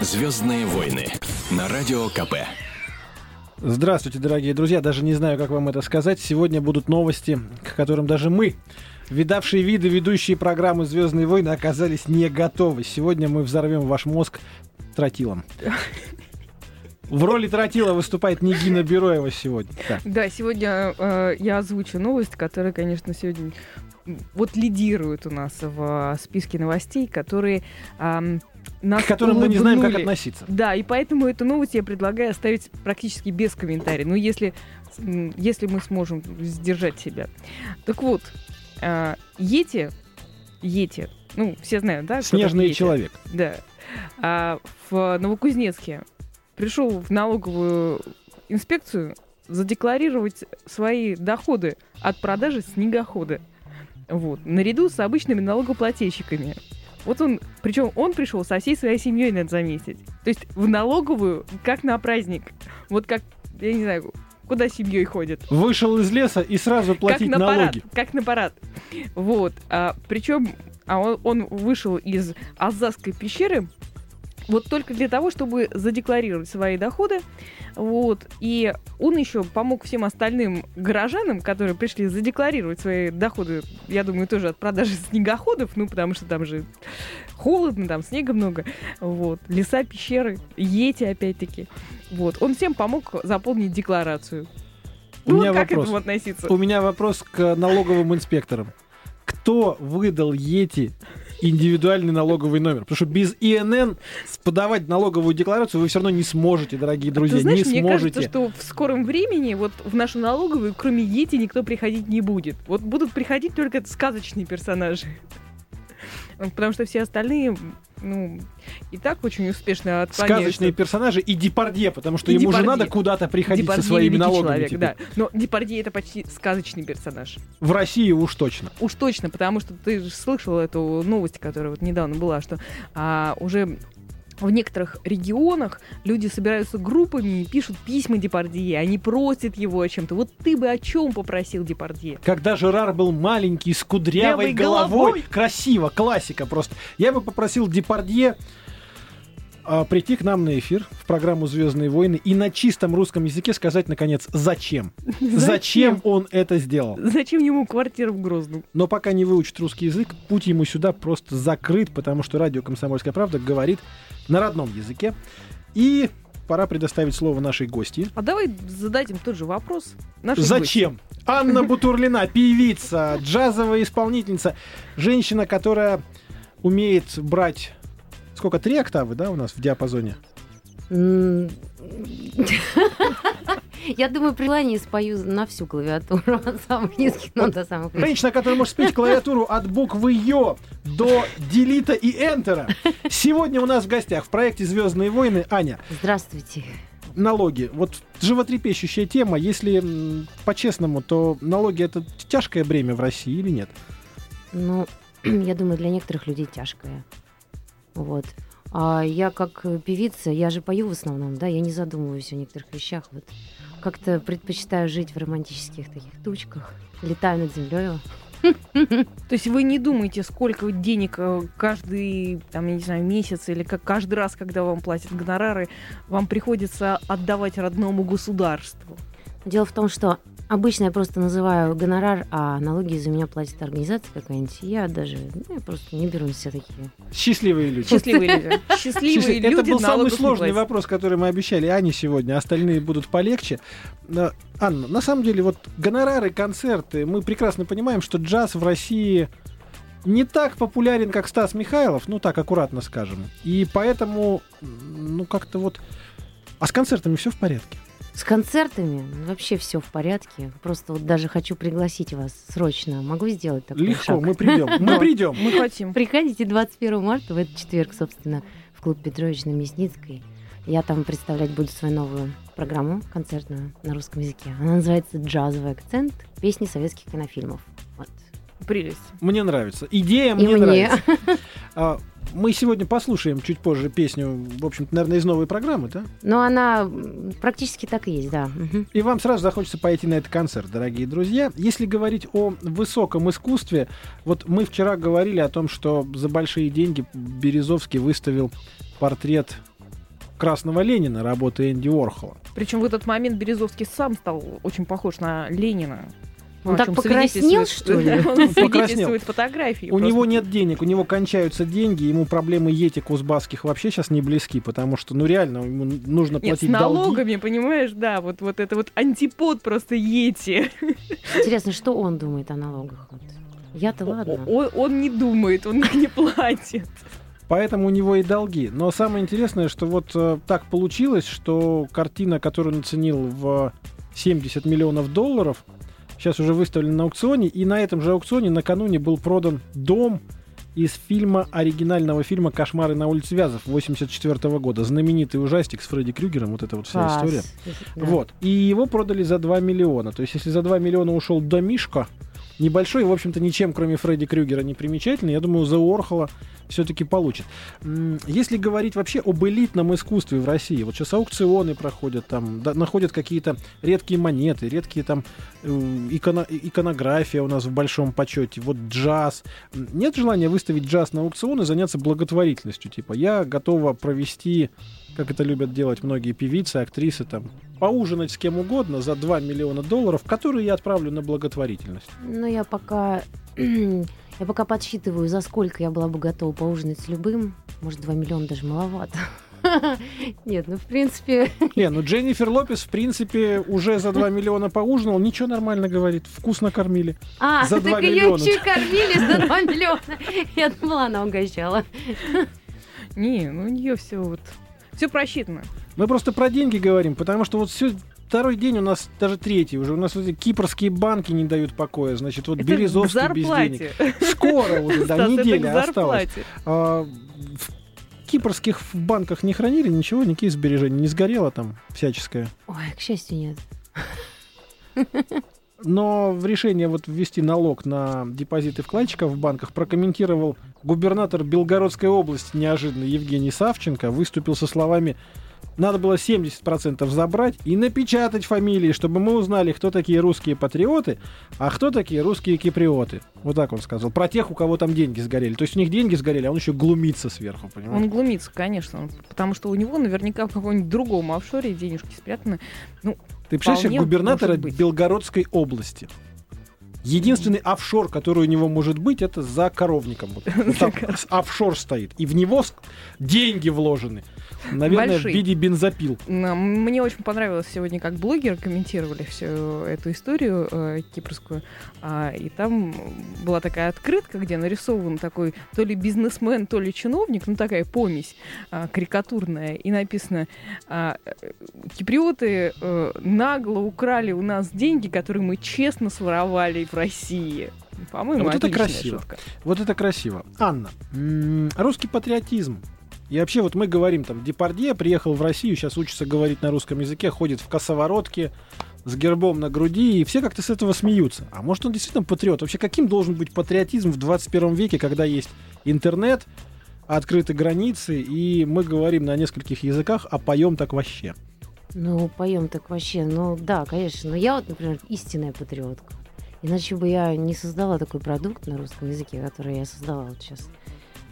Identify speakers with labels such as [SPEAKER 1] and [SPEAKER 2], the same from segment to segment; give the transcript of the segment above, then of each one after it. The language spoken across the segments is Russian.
[SPEAKER 1] Звездные войны на радио КП.
[SPEAKER 2] Здравствуйте, дорогие друзья. Даже не знаю, как вам это сказать. Сегодня будут новости, к которым даже мы, видавшие виды ведущие программы «Звездные войны», оказались не готовы. Сегодня мы взорвем ваш мозг тротилом. В роли тротила выступает Нигина Бероева сегодня.
[SPEAKER 3] Да, да сегодня э, я озвучу новость, которая, конечно, сегодня вот лидирует у нас в списке новостей, которые э,
[SPEAKER 2] нас к которым улыбнули. мы не знаем, как относиться.
[SPEAKER 3] Да, и поэтому эту новость я предлагаю оставить практически без комментариев. Ну, если, если мы сможем сдержать себя. Так вот, э, Йети, Йети, ну, все знают, да?
[SPEAKER 2] Снежный человек.
[SPEAKER 3] Да. А, в Новокузнецке пришел в налоговую инспекцию задекларировать свои доходы от продажи снегохода. Вот. Наряду с обычными налогоплательщиками. Вот он, причем он пришел со всей своей семьей, надо заметить. То есть в налоговую, как на праздник. Вот как, я не знаю, куда семьей ходят.
[SPEAKER 2] Вышел из леса и сразу платить
[SPEAKER 3] как на
[SPEAKER 2] налоги.
[SPEAKER 3] Парад, как на парад. Вот. А, причем а он, он вышел из Азазской пещеры вот только для того, чтобы задекларировать свои доходы. Вот. И он еще помог всем остальным горожанам, которые пришли задекларировать свои доходы, я думаю, тоже от продажи снегоходов, ну, потому что там же холодно, там снега много. Вот. Леса, пещеры, ети опять-таки. Вот. Он всем помог заполнить декларацию.
[SPEAKER 2] У ну, меня как вопрос. к этому относиться? У меня вопрос к налоговым инспекторам. Кто выдал Йети индивидуальный налоговый номер. Потому что без ИНН подавать налоговую декларацию вы все равно не сможете, дорогие друзья, Ты знаешь, не
[SPEAKER 3] мне
[SPEAKER 2] сможете.
[SPEAKER 3] кажется, что в скором времени вот в нашу налоговую, кроме Ети, никто приходить не будет. Вот будут приходить только сказочные персонажи. Потому что все остальные ну, и так очень успешно
[SPEAKER 2] отклоняются. Сказочные персонажи и Депардье, потому что и ему Депардье. же надо куда-то приходить Депардье со своими налогами. Человек, теперь. да.
[SPEAKER 3] Но Депардье это почти сказочный персонаж.
[SPEAKER 2] В России уж точно.
[SPEAKER 3] Уж точно, потому что ты же слышал эту новость, которая вот недавно была, что а, уже в некоторых регионах люди собираются группами и пишут письма Депардье, они просят его о чем-то. Вот ты бы о чем попросил Депардье?
[SPEAKER 2] Когда Жерар был маленький, с кудрявой головой, головой, красиво, классика просто. Я бы попросил Депардье а, прийти к нам на эфир в программу Звездные войны и на чистом русском языке сказать, наконец, зачем? Зачем, зачем он это сделал?
[SPEAKER 3] Зачем ему квартира в Грозном?
[SPEAKER 2] Но пока не выучит русский язык, путь ему сюда просто закрыт, потому что радио «Комсомольская правда» говорит на родном языке. И пора предоставить слово нашей гости.
[SPEAKER 3] А давай зададим тот же вопрос.
[SPEAKER 2] Зачем? Гости. Анна Бутурлина, певица, джазовая исполнительница, женщина, которая умеет брать сколько, три октавы, да, у нас в диапазоне?
[SPEAKER 4] Я думаю, при желании спою на всю клавиатуру, от самых низких нот до самых
[SPEAKER 2] высоких. Женщина, которая может спеть клавиатуру от буквы Ё до делита и энтера. Сегодня у нас в гостях в проекте «Звездные войны» Аня.
[SPEAKER 4] Здравствуйте.
[SPEAKER 2] Налоги. Вот животрепещущая тема. Если по-честному, то налоги это тяжкое бремя в России или нет?
[SPEAKER 4] Ну, я думаю, для некоторых людей тяжкое. Вот. А я как певица, я же пою в основном, да, я не задумываюсь о некоторых вещах. Вот как-то предпочитаю жить в романтических таких тучках. Летаю над землей.
[SPEAKER 3] То есть вы не думаете, сколько денег э, каждый, там, я не знаю, месяц или как каждый раз, когда вам платят гонорары, вам приходится отдавать родному государству?
[SPEAKER 4] Дело в том, что Обычно я просто называю гонорар, а налоги за меня платит организация какая-нибудь. Я даже, ну, я просто не беру на себя такие.
[SPEAKER 2] Счастливые люди.
[SPEAKER 3] Счастливые люди. Счастливые люди.
[SPEAKER 2] Это был самый сложный вопрос, который мы обещали Ане сегодня. Остальные будут полегче. Анна, на самом деле, вот гонорары, концерты, мы прекрасно понимаем, что джаз в России не так популярен, как Стас Михайлов, ну так аккуратно скажем. И поэтому, ну как-то вот... А с концертами все в порядке?
[SPEAKER 4] С концертами вообще все в порядке. Просто вот даже хочу пригласить вас срочно. Могу сделать такой
[SPEAKER 2] Легко,
[SPEAKER 4] шаг?
[SPEAKER 2] мы придем. Мы придем.
[SPEAKER 3] Мы хотим.
[SPEAKER 4] Приходите 21 марта, в этот четверг, собственно, в клуб Петрович на Мясницкой. Я там представлять буду свою новую программу концертную на русском языке. Она называется «Джазовый акцент. Песни советских кинофильмов». Вот.
[SPEAKER 3] Прелесть.
[SPEAKER 2] Мне нравится. Идея мне, мне. нравится. Мы сегодня послушаем чуть позже песню, в общем-то, наверное, из новой программы, да?
[SPEAKER 4] Ну, она практически так и есть, да. Угу.
[SPEAKER 2] И вам сразу захочется пойти на этот концерт, дорогие друзья. Если говорить о высоком искусстве, вот мы вчера говорили о том, что за большие деньги Березовский выставил портрет Красного Ленина, работы Энди Уорхола.
[SPEAKER 3] Причем в этот момент Березовский сам стал очень похож на Ленина.
[SPEAKER 4] Он
[SPEAKER 3] о
[SPEAKER 4] так покраснел, что ли?
[SPEAKER 3] Он
[SPEAKER 2] Покраснел.
[SPEAKER 3] свидетельствует фотографии.
[SPEAKER 2] У
[SPEAKER 3] просто.
[SPEAKER 2] него нет денег, у него кончаются деньги, ему проблемы ети кузбасских вообще сейчас не близки, потому что, ну реально, ему нужно
[SPEAKER 3] Нет, с
[SPEAKER 2] платить долги.
[SPEAKER 3] налогами, понимаешь, да, вот, вот это вот антипод просто Йети.
[SPEAKER 4] Интересно, что он думает о налогах? Вот. Я-то ладно.
[SPEAKER 3] Он, он не думает, он не платит.
[SPEAKER 2] Поэтому у него и долги. Но самое интересное, что вот э, так получилось, что картина, которую он оценил в 70 миллионов долларов, сейчас уже выставлена на аукционе, и на этом же аукционе накануне был продан дом из фильма, оригинального фильма «Кошмары на улице Вязов» 84 года. Знаменитый ужастик с Фредди Крюгером, вот эта вот вся
[SPEAKER 4] Класс.
[SPEAKER 2] история.
[SPEAKER 4] Да.
[SPEAKER 2] Вот. И его продали за 2 миллиона. То есть, если за 2 миллиона ушел домишко, небольшой, в общем-то, ничем, кроме Фредди Крюгера, не примечательный, я думаю, за Уорхола все-таки получит. Если говорить вообще об элитном искусстве в России, вот сейчас аукционы проходят, там да, находят какие-то редкие монеты, редкие там э, иконо- иконография у нас в большом почете, вот джаз. Нет желания выставить джаз на аукцион и заняться благотворительностью, типа я готова провести, как это любят делать многие певицы, актрисы, там, поужинать с кем угодно за 2 миллиона долларов, которые я отправлю на благотворительность.
[SPEAKER 4] Ну, я пока... Я пока подсчитываю, за сколько я была бы готова поужинать с любым. Может, 2 миллиона даже маловато. Нет, ну, в принципе...
[SPEAKER 2] Не, ну Дженнифер Лопес, в принципе, уже за 2 миллиона поужинал, ничего нормально говорит, вкусно кормили.
[SPEAKER 4] А,
[SPEAKER 2] За
[SPEAKER 4] так
[SPEAKER 2] 2
[SPEAKER 4] ее
[SPEAKER 2] миллиона.
[SPEAKER 4] еще и кормили за 2 миллиона. Я думала, она угощала.
[SPEAKER 3] Не, ну у нее все вот... Все просчитано.
[SPEAKER 2] Мы просто про деньги говорим, потому что вот все второй день у нас, даже третий уже, у нас вот эти кипрские банки не дают покоя, значит, вот
[SPEAKER 3] Это
[SPEAKER 2] Березовский без денег. Скоро уже, да, неделя осталась. А, в кипрских в банках не хранили ничего, никаких сбережений, не сгорело там всяческое.
[SPEAKER 4] Ой, к счастью, нет.
[SPEAKER 2] Но в решение вот ввести налог на депозиты вкладчиков в банках прокомментировал губернатор Белгородской области неожиданно Евгений Савченко. Выступил со словами надо было 70% забрать и напечатать фамилии, чтобы мы узнали, кто такие русские патриоты, а кто такие русские киприоты. Вот так он сказал. Про тех, у кого там деньги сгорели. То есть у них деньги сгорели, а он еще глумится сверху, понимаете?
[SPEAKER 3] Он глумится, конечно, потому что у него наверняка в каком-нибудь другом офшоре денежки спрятаны.
[SPEAKER 2] Ты представляешь, губернатора. Белгородской области. Единственный офшор, который у него может быть, это за коровником. Вот. Там офшор стоит. И в него деньги вложены. Наверное,
[SPEAKER 3] Большие.
[SPEAKER 2] в виде бензопил.
[SPEAKER 3] Мне очень понравилось сегодня, как блогеры комментировали всю эту историю э, кипрскую. А, и там была такая открытка, где нарисован такой то ли бизнесмен, то ли чиновник, ну такая помесь а, карикатурная. И написано, а, э, киприоты э, нагло украли у нас деньги, которые мы честно своровали в России. По-моему,
[SPEAKER 2] Вот это красиво.
[SPEAKER 3] шутка.
[SPEAKER 2] Вот это красиво. Анна, м, русский патриотизм. И вообще вот мы говорим, там, Депардье приехал в Россию, сейчас учится говорить на русском языке, ходит в косоворотке с гербом на груди, и все как-то с этого смеются. А может он действительно патриот? Вообще каким должен быть патриотизм в 21 веке, когда есть интернет, открыты границы, и мы говорим на нескольких языках, а поем так вообще?
[SPEAKER 4] Ну, поем так вообще. Ну, да, конечно. Но я вот, например, истинная патриотка. Иначе бы я не создала такой продукт на русском языке, который я создала вот сейчас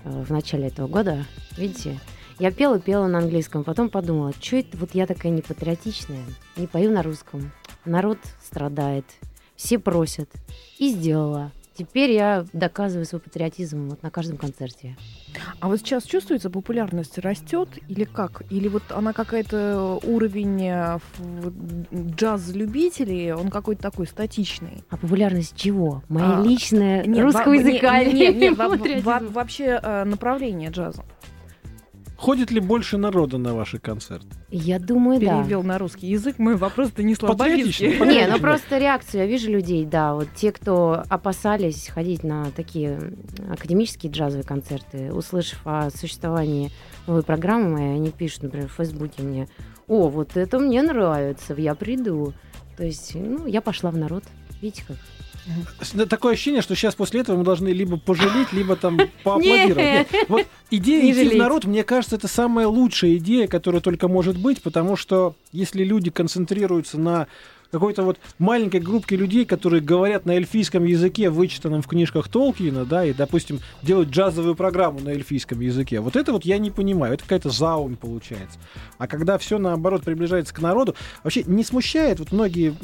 [SPEAKER 4] в начале этого года. Видите? Я пела, пела на английском, потом подумала, что это вот я такая непатриотичная, не пою на русском. Народ страдает, все просят. И сделала. Теперь я доказываю свой патриотизм вот на каждом концерте.
[SPEAKER 3] А вот сейчас чувствуется популярность растет или как? Или вот она какая-то уровень э, джаз-любителей, он какой-то такой статичный?
[SPEAKER 4] А популярность чего? Моя
[SPEAKER 3] А,
[SPEAKER 4] личная
[SPEAKER 3] Нет,
[SPEAKER 4] русского
[SPEAKER 3] во-
[SPEAKER 4] языка
[SPEAKER 3] Нет, нет, нет, во- во- вообще э, направление джаза.
[SPEAKER 2] Ходит ли больше народа на ваши концерты?
[SPEAKER 4] Я думаю, да.
[SPEAKER 3] Перевел на русский язык, мой вопрос-то не
[SPEAKER 2] Патриотично,
[SPEAKER 3] слабовидский.
[SPEAKER 2] патриотично.
[SPEAKER 4] Не, ну просто реакцию я вижу людей, да, вот те, кто опасались ходить на такие академические джазовые концерты, услышав о существовании новой программы моей, они пишут, например, в Фейсбуке мне, о, вот это мне нравится, я приду. То есть, ну, я пошла в народ. Видите как?
[SPEAKER 2] Такое ощущение, что сейчас после этого мы должны либо пожалеть, либо там поаплодировать. Нет, вот идея
[SPEAKER 4] Не
[SPEAKER 2] идти в
[SPEAKER 4] жалейте.
[SPEAKER 2] народ, мне кажется, это самая лучшая идея, которая только может быть, потому что если люди концентрируются на какой-то вот маленькой группке людей, которые говорят на эльфийском языке, вычитанном в книжках Толкина, да, и, допустим, делают джазовую программу на эльфийском языке. Вот это вот я не понимаю. Это какая-то заумь получается. А когда все наоборот приближается к народу, вообще не смущает, вот многие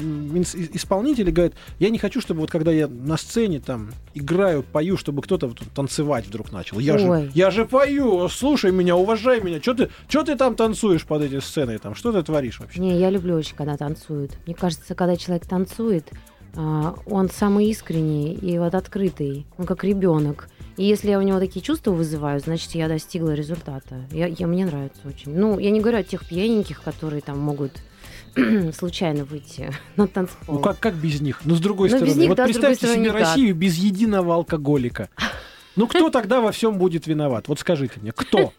[SPEAKER 2] исполнители говорят, я не хочу, чтобы вот когда я на сцене там играю, пою, чтобы кто-то вот танцевать вдруг начал. Я же, я же пою, слушай меня, уважай меня. Что ты, что ты там танцуешь под эти сцены? Там, что ты творишь вообще?
[SPEAKER 4] Не, я люблю очень, когда танцуют. Мне кажется, когда человек танцует, а, он самый искренний и вот открытый, он как ребенок. И если я у него такие чувства вызываю, значит, я достигла результата. Я, я, мне нравится очень. Ну, я не говорю о тех пьяненьких, которые там могут случайно выйти на танцпол.
[SPEAKER 2] Ну как, как без них? Ну, с другой Но стороны, них, вот да, представьте себе никак. Россию без единого алкоголика. Ну, кто тогда во всем будет виноват? Вот скажите мне, кто?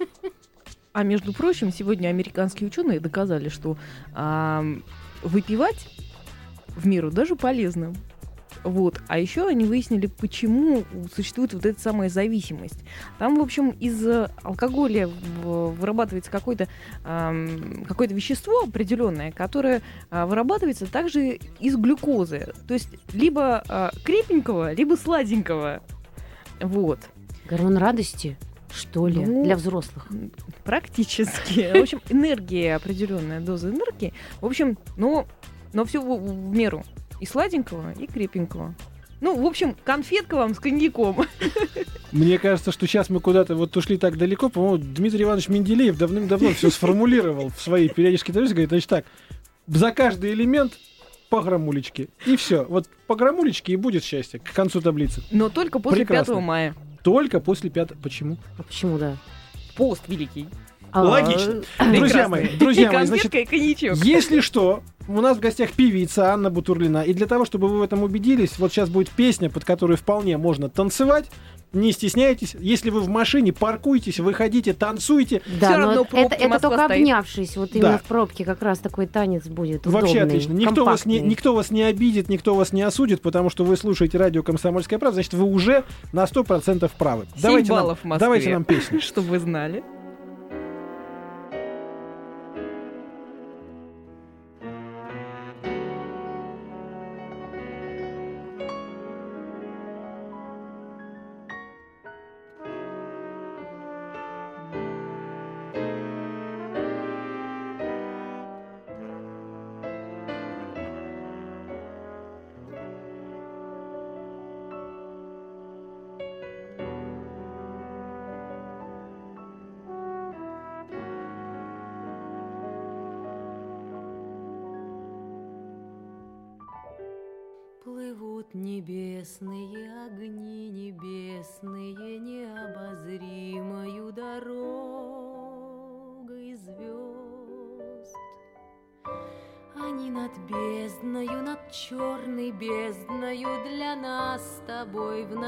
[SPEAKER 3] А между прочим, сегодня американские ученые доказали, что выпивать в миру даже полезно. Вот. А еще они выяснили, почему существует вот эта самая зависимость. Там, в общем, из алкоголя вырабатывается какое-то э, какое вещество определенное, которое э, вырабатывается также из глюкозы. То есть либо э, крепенького, либо сладенького. Вот.
[SPEAKER 4] Гормон радости? Что ли? Ну, Для взрослых?
[SPEAKER 3] Практически. В общем, энергия, определенная доза энергии. В общем, ну, но все в, в меру. И сладенького, и крепенького. Ну, в общем, конфетка вам с коньяком.
[SPEAKER 2] Мне кажется, что сейчас мы куда-то вот ушли так далеко. По-моему, Дмитрий Иванович Менделеев давным-давно все сформулировал в своей периодической таблице. Говорит, значит так, за каждый элемент по граммулечке. И все. Вот по граммулечке и будет счастье к концу таблицы.
[SPEAKER 3] Но только после Прекрасно. 5 мая.
[SPEAKER 2] Только после 5... Почему?
[SPEAKER 4] А почему, да?
[SPEAKER 3] Пост великий.
[SPEAKER 2] А, Логично. Друзья мои, друзья мои, значит, если что, у нас в гостях певица Анна Бутурлина. И для того, чтобы вы в этом убедились, вот сейчас будет песня, под которую вполне можно танцевать. Не стесняйтесь. Если вы в машине, паркуйтесь, выходите, танцуйте.
[SPEAKER 4] Да, Все равно это, это только стоит. обнявшись. Вот именно да. в пробке как раз такой танец будет
[SPEAKER 2] Вообще
[SPEAKER 4] удобный,
[SPEAKER 2] отлично. Никто вас, не, никто вас не обидит, никто вас не осудит, потому что вы слушаете радио «Комсомольская правда», значит, вы уже на 100% правы.
[SPEAKER 3] 7 давайте баллов
[SPEAKER 2] нам, в Москве, Давайте нам песню.
[SPEAKER 3] Чтобы вы знали.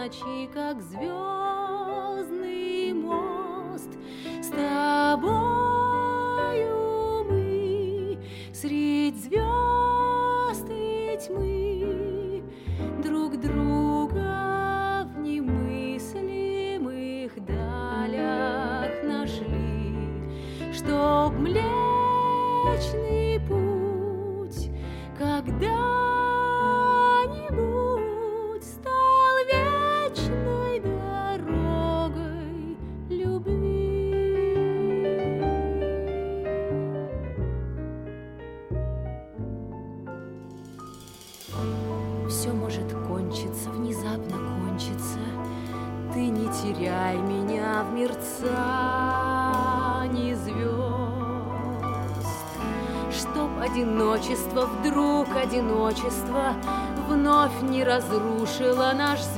[SPEAKER 5] Achieve. Разрушило наш звездный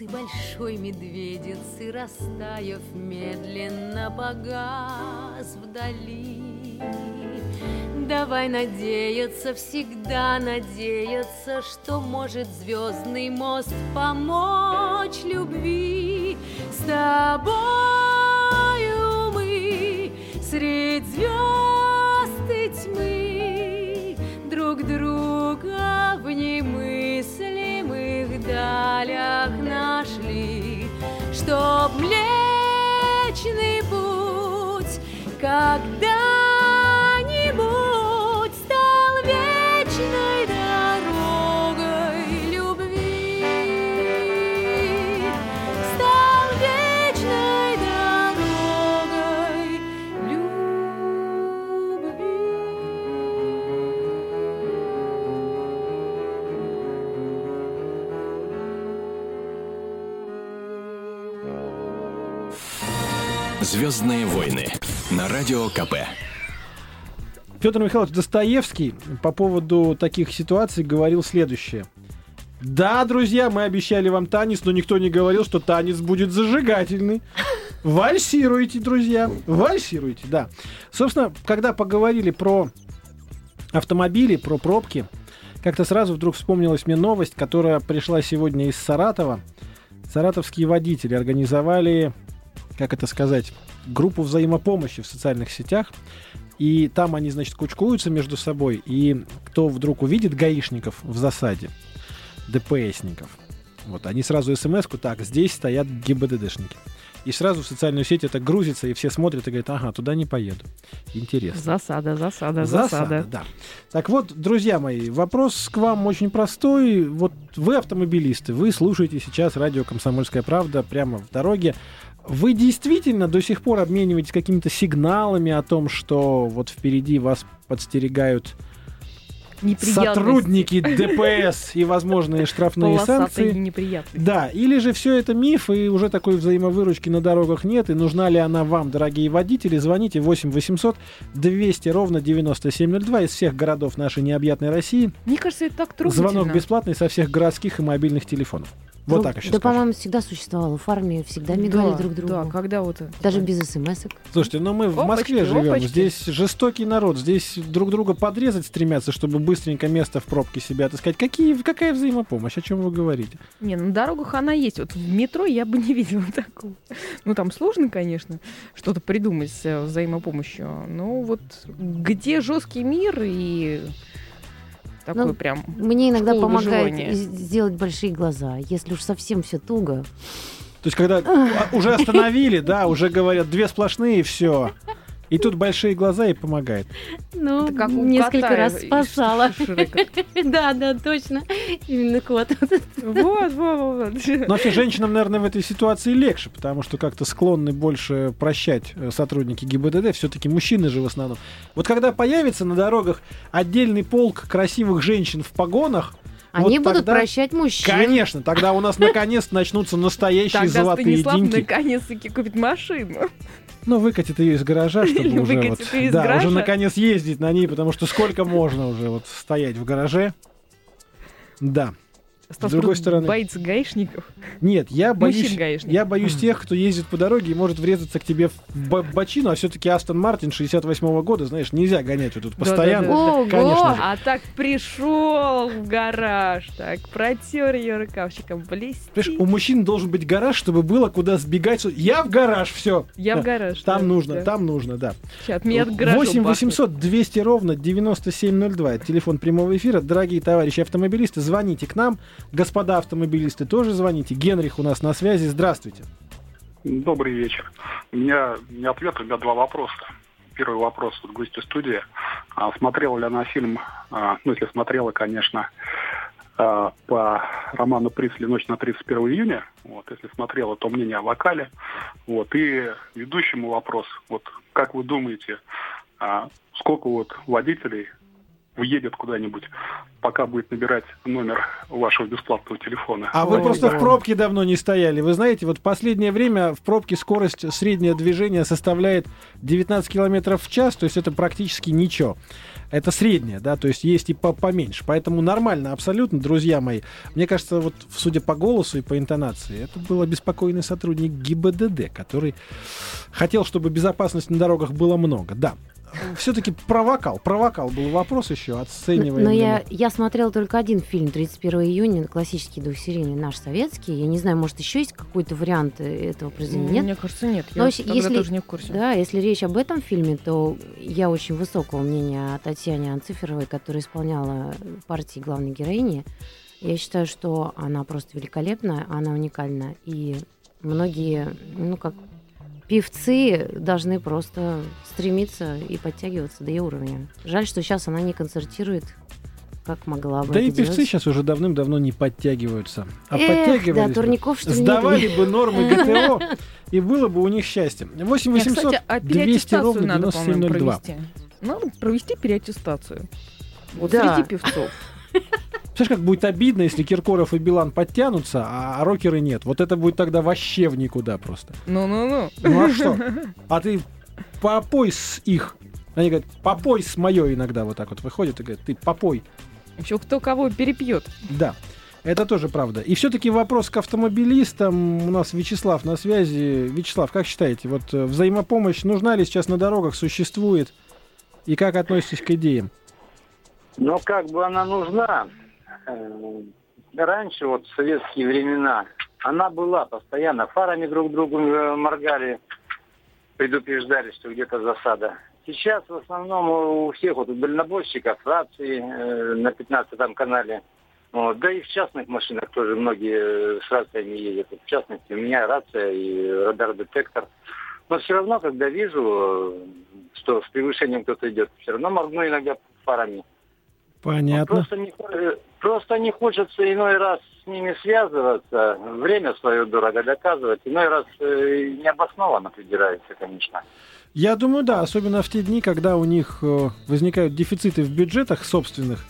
[SPEAKER 5] и большой медведицы, растаяв медленно погас вдали. Давай надеяться, всегда надеяться, что может звездный мост помочь любви с тобою мы средь звезд и тьмы друг друга в немыслимых далях чтоб млечный путь когда-нибудь
[SPEAKER 1] Звездные войны на радио КП.
[SPEAKER 2] Петр Михайлович Достоевский по поводу таких ситуаций говорил следующее. Да, друзья, мы обещали вам танец, но никто не говорил, что танец будет зажигательный. Вальсируйте, друзья, вальсируйте, да. Собственно, когда поговорили про автомобили, про пробки, как-то сразу вдруг вспомнилась мне новость, которая пришла сегодня из Саратова. Саратовские водители организовали, как это сказать, группу взаимопомощи в социальных сетях. И там они, значит, кучкуются между собой. И кто вдруг увидит гаишников в засаде, ДПСников, вот, они сразу смс-ку, так, здесь стоят ГИБДДшники. И сразу в социальную сеть это грузится, и все смотрят и говорят, ага, туда не поеду. Интересно.
[SPEAKER 3] Засада, засада, засада.
[SPEAKER 2] да. Так вот, друзья мои, вопрос к вам очень простой. Вот вы автомобилисты, вы слушаете сейчас радио «Комсомольская правда» прямо в дороге. Вы действительно до сих пор обмениваетесь какими-то сигналами о том, что вот впереди вас подстерегают сотрудники ДПС и возможные штрафные санкции?
[SPEAKER 3] неприятности.
[SPEAKER 2] Да, или же все это миф, и уже такой взаимовыручки на дорогах нет, и нужна ли она вам, дорогие водители, звоните 8 800 200 ровно 9702 из всех городов нашей необъятной России.
[SPEAKER 3] Мне кажется, это так трогательно.
[SPEAKER 2] Звонок бесплатный со всех городских и мобильных телефонов. Вот
[SPEAKER 4] Ну,
[SPEAKER 2] так еще
[SPEAKER 4] Да,
[SPEAKER 2] скажу.
[SPEAKER 4] по-моему, всегда существовало. В армии всегда мигали
[SPEAKER 3] Да,
[SPEAKER 4] друг другу.
[SPEAKER 3] Да, когда вот...
[SPEAKER 4] Даже без смс -ок.
[SPEAKER 2] Слушайте, ну мы в
[SPEAKER 3] Опачки,
[SPEAKER 2] Москве живем,
[SPEAKER 3] опачки.
[SPEAKER 2] здесь жестокий народ, здесь друг друга подрезать стремятся, чтобы быстренько место в пробке себе отыскать. Какие, какая взаимопомощь, о чем вы говорите?
[SPEAKER 3] Не, на дорогах она есть. Вот в метро я бы не видела такого. Ну, там сложно, конечно, что-то придумать с э, взаимопомощью. Ну, вот где жесткий мир и такой
[SPEAKER 4] Ну,
[SPEAKER 3] прям...
[SPEAKER 4] Мне иногда помогает
[SPEAKER 3] выживания.
[SPEAKER 4] из- сделать большие глаза. Если уж совсем все туго.
[SPEAKER 2] То есть, когда а, уже остановили, да, уже говорят, две сплошные, и все. И тут большие глаза и помогает.
[SPEAKER 4] Ну,
[SPEAKER 3] Это как у
[SPEAKER 4] несколько
[SPEAKER 3] кота
[SPEAKER 4] раз спасала. Да, да, точно. Именно кот.
[SPEAKER 3] Вот, вот, вот.
[SPEAKER 2] Но вообще женщинам, наверное, в этой ситуации легче, потому что как-то склонны больше прощать э, сотрудники ГИБДД. Все-таки мужчины же в основном. Вот когда появится на дорогах отдельный полк красивых женщин в погонах,
[SPEAKER 4] Они
[SPEAKER 2] вот
[SPEAKER 4] будут
[SPEAKER 2] тогда-
[SPEAKER 4] прощать мужчин.
[SPEAKER 2] Конечно, тогда у нас наконец начнутся настоящие
[SPEAKER 3] Тогда
[SPEAKER 2] золотые
[SPEAKER 3] Станислав
[SPEAKER 2] деньги.
[SPEAKER 3] наконец-таки купит машину.
[SPEAKER 2] Ну, выкатит ее из гаража, чтобы
[SPEAKER 3] Или
[SPEAKER 2] уже вот, да,
[SPEAKER 3] гаража.
[SPEAKER 2] уже наконец ездить на ней, потому что сколько можно уже вот стоять в гараже. Да.
[SPEAKER 3] Стас
[SPEAKER 2] другой
[SPEAKER 3] просто
[SPEAKER 2] стороны-
[SPEAKER 3] боится гаишников.
[SPEAKER 2] Нет, я боюсь, я боюсь тех, кто ездит по дороге и может врезаться к тебе в бо- бочину, а все-таки Астон Мартин 68 года, знаешь, нельзя гонять вот тут постоянно.
[SPEAKER 3] Да-да-да.
[SPEAKER 4] Ого!
[SPEAKER 2] Конечно же.
[SPEAKER 3] А так пришел в гараж, так протер ее рукавчиком,
[SPEAKER 2] Понимаешь,
[SPEAKER 3] блестит.
[SPEAKER 2] у мужчин должен быть гараж, чтобы было куда сбегать. Я в гараж, все.
[SPEAKER 3] Я в гараж.
[SPEAKER 2] Там
[SPEAKER 3] да,
[SPEAKER 2] нужно,
[SPEAKER 3] да.
[SPEAKER 2] там нужно, да.
[SPEAKER 3] От меня от гаража
[SPEAKER 2] 8
[SPEAKER 3] пахнет.
[SPEAKER 2] 800 200 ровно 9702. Это телефон прямого эфира. Дорогие товарищи автомобилисты, звоните к нам. Господа автомобилисты, тоже звоните. Генрих у нас на связи. Здравствуйте.
[SPEAKER 6] Добрый вечер. У меня не ответ, у меня два вопроса. Первый вопрос от гостя студии. А, смотрела ли она фильм, а, ну, если смотрела, конечно, а, по роману Присли «Ночь на 31 июня». Вот, если смотрела, то мнение о вокале. Вот, и ведущему вопрос. Вот, как вы думаете, а, сколько вот водителей въедет куда-нибудь, пока будет набирать номер вашего бесплатного телефона?
[SPEAKER 2] А вы
[SPEAKER 3] Ой,
[SPEAKER 2] просто
[SPEAKER 3] да.
[SPEAKER 2] в пробке давно не стояли. Вы знаете, вот в последнее время в пробке скорость среднее движения составляет 19 километров в час, то есть это практически ничего. это средняя, да, то есть есть и по- поменьше. Поэтому нормально абсолютно, друзья мои. Мне кажется, вот судя по голосу и по интонации, это был обеспокоенный сотрудник ГИБДД, который хотел, чтобы безопасности на дорогах было много. Да. Все-таки про вокал. Про вокал был вопрос еще, оцениваем.
[SPEAKER 4] Но я, я смотрела только один фильм 31 июня, классический двухсерийный, наш советский. Я не знаю, может, еще есть какой-то вариант э, этого произведения? Нет?
[SPEAKER 3] Мне кажется, нет.
[SPEAKER 4] Но
[SPEAKER 3] Я
[SPEAKER 4] если-
[SPEAKER 3] тогда
[SPEAKER 4] если-
[SPEAKER 3] тоже не в курсе.
[SPEAKER 4] Да, если речь об этом фильме, то я очень высокого мнения о Татьяне Анциферовой, которая исполняла партии главной героини. Я считаю, что она просто великолепна, она уникальна. И многие, ну как певцы должны просто стремиться и подтягиваться до ее уровня. Жаль, что сейчас она не концертирует, как могла бы
[SPEAKER 2] Да и певцы
[SPEAKER 4] делать.
[SPEAKER 2] сейчас уже давным-давно не подтягиваются. А
[SPEAKER 4] Эх, да,
[SPEAKER 2] подтягивались бы,
[SPEAKER 4] турников, что ли, нет?
[SPEAKER 2] сдавали бы нормы ГТО, и было бы у них счастье. 8
[SPEAKER 3] Не,
[SPEAKER 2] 800
[SPEAKER 3] кстати, а
[SPEAKER 2] 200
[SPEAKER 3] переаттестацию
[SPEAKER 2] ровно
[SPEAKER 3] надо, по-моему,
[SPEAKER 2] 9702.
[SPEAKER 3] провести. Надо провести переаттестацию. Вот
[SPEAKER 4] Да.
[SPEAKER 3] среди певцов.
[SPEAKER 2] Знаешь, как будет обидно, если Киркоров и Билан подтянутся, а, а рокеры нет. Вот это будет тогда вообще в никуда просто.
[SPEAKER 3] Ну-ну-ну.
[SPEAKER 2] Ну а что? А ты попой с их. Они говорят, попой с мое иногда вот так вот выходит и говорят, ты попой.
[SPEAKER 3] Еще кто кого перепьет.
[SPEAKER 2] Да, это тоже правда. И все-таки вопрос к автомобилистам. У нас Вячеслав на связи. Вячеслав, как считаете, вот э, взаимопомощь нужна ли сейчас на дорогах, существует? И как относитесь к идеям?
[SPEAKER 7] Но как бы она нужна. Э, Раньше, вот в советские времена, она была постоянно. Фарами друг другу э, моргали, предупреждали, что где-то засада. Сейчас в основном у всех вот у дальнобойщиков рации э, на 15 канале. Вот. Да и в частных машинах тоже многие э, с рациями ездят. Вот В частности, у меня рация и радар-детектор. Но все равно, когда вижу, что с превышением кто-то идет, все равно моргну иногда фарами.
[SPEAKER 2] Понятно.
[SPEAKER 7] Просто не, просто не хочется иной раз с ними связываться, время свое дорого доказывать. Иной раз э, необоснованно придирается, конечно.
[SPEAKER 2] Я думаю, да, особенно в те дни, когда у них э, возникают дефициты в бюджетах собственных.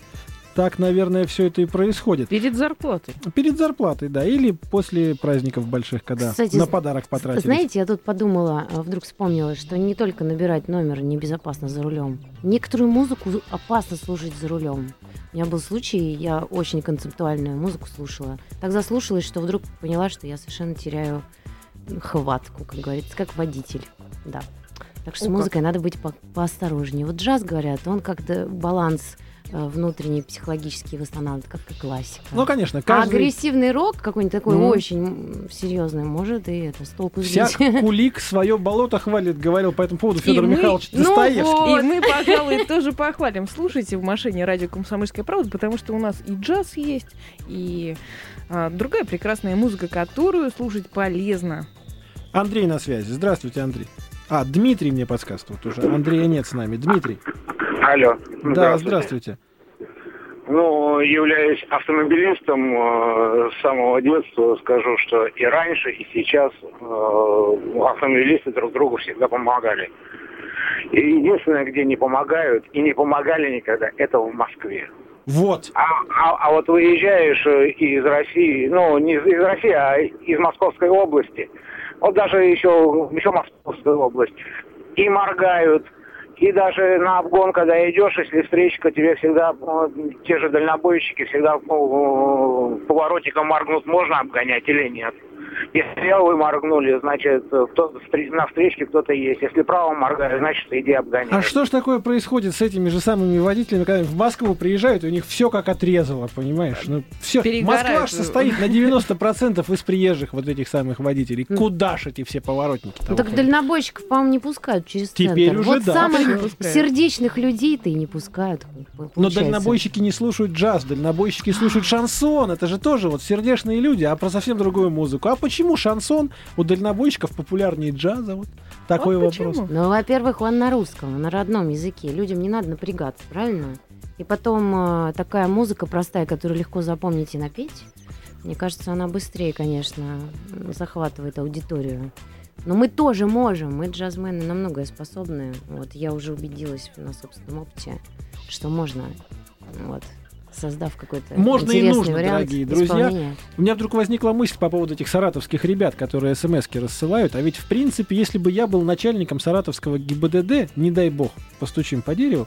[SPEAKER 2] Так, наверное, все это и происходит.
[SPEAKER 3] Перед зарплатой.
[SPEAKER 2] Перед зарплатой, да, или после праздников больших, когда
[SPEAKER 4] Кстати,
[SPEAKER 2] на подарок потратили.
[SPEAKER 4] Знаете, я тут подумала, э, вдруг вспомнила, что не только набирать номер небезопасно за рулем. Некоторую музыку опасно слушать за рулем. У меня был случай, я очень концептуальную музыку слушала. Так заслушалась, что вдруг поняла, что я совершенно теряю хватку, как говорится, как водитель. Да. Так что
[SPEAKER 3] О,
[SPEAKER 4] с
[SPEAKER 3] как.
[SPEAKER 4] музыкой надо быть по- поосторожнее. Вот джаз, говорят, он как-то баланс внутренний психологический восстанавливает, как и классика.
[SPEAKER 2] Ну, конечно,
[SPEAKER 4] А
[SPEAKER 2] каждый...
[SPEAKER 4] агрессивный рок какой-нибудь такой
[SPEAKER 2] Ну.
[SPEAKER 4] очень серьезный может и это с толку
[SPEAKER 2] Вся
[SPEAKER 4] сбить.
[SPEAKER 2] кулик свое болото хвалит, говорил по этому поводу Федор
[SPEAKER 3] мы-
[SPEAKER 2] Михайлович
[SPEAKER 4] ну
[SPEAKER 2] Достоевский.
[SPEAKER 4] вот.
[SPEAKER 3] И мы, пожалуй, тоже похвалим. Слушайте в машине радио «Комсомольская правда», потому что у нас и джаз есть, и а, другая прекрасная музыка, которую слушать полезно.
[SPEAKER 2] Андрей на связи. Здравствуйте, Андрей. А, Дмитрий мне подсказывает уже. Андрея нет с нами. Дмитрий.
[SPEAKER 8] Алло.
[SPEAKER 2] Да, здравствуйте.
[SPEAKER 8] Ну, являюсь автомобилистом э, с самого детства, скажу, что и раньше, и сейчас э, автомобилисты друг другу всегда помогали. И единственное, где не помогают и не помогали никогда, это в Москве.
[SPEAKER 2] Вот.
[SPEAKER 8] А, а- а вот выезжаешь э, из России, ну, не из России, а из Московской области, вот даже еще, еще Московская область, и моргают, и даже на обгон, когда идешь, если встречка, тебе всегда э, те же дальнобойщики всегда э, поворотиком моргнут, можно обгонять или нет. Если вы моргнули, значит, кто на встречке кто-то есть. Если право моргает, значит, иди обгоняй.
[SPEAKER 2] А что ж такое происходит с этими же самыми водителями, когда они в Москву приезжают, и у них все как отрезало, понимаешь? Ну, все. Москва ж состоит на 90% из приезжих вот этих самых водителей. Куда ж эти все поворотники
[SPEAKER 4] так дальнобойщиков, по-моему, не пускают через
[SPEAKER 2] Теперь
[SPEAKER 4] центр.
[SPEAKER 2] уже
[SPEAKER 4] вот
[SPEAKER 2] да.
[SPEAKER 4] самых сердечных людей-то и не пускают.
[SPEAKER 2] Но
[SPEAKER 4] получается.
[SPEAKER 2] дальнобойщики не слушают джаз, дальнобойщики слушают шансон. Это же тоже вот сердечные люди, а про совсем другую музыку. А почему шансон у дальнобойщиков популярнее джаза? Вот такой
[SPEAKER 3] Вот
[SPEAKER 2] вопрос.
[SPEAKER 3] почему?
[SPEAKER 4] Ну, во-первых, он на русском, на родном языке. Людям не надо напрягаться, правильно? И потом э, такая музыка простая, которую легко запомнить и напеть, мне кажется, она быстрее, конечно, захватывает аудиторию. Но мы тоже можем, мы джазмены на многое способны. Вот я уже убедилась на собственном опыте, что можно, вот, создав какой-то
[SPEAKER 2] Можно и нужно, дорогие друзья. У меня вдруг возникла мысль по поводу этих саратовских ребят, которые смс-ки рассылают. А ведь, в принципе, если бы я был начальником саратовского ГИБДД, не дай бог, постучим по дереву,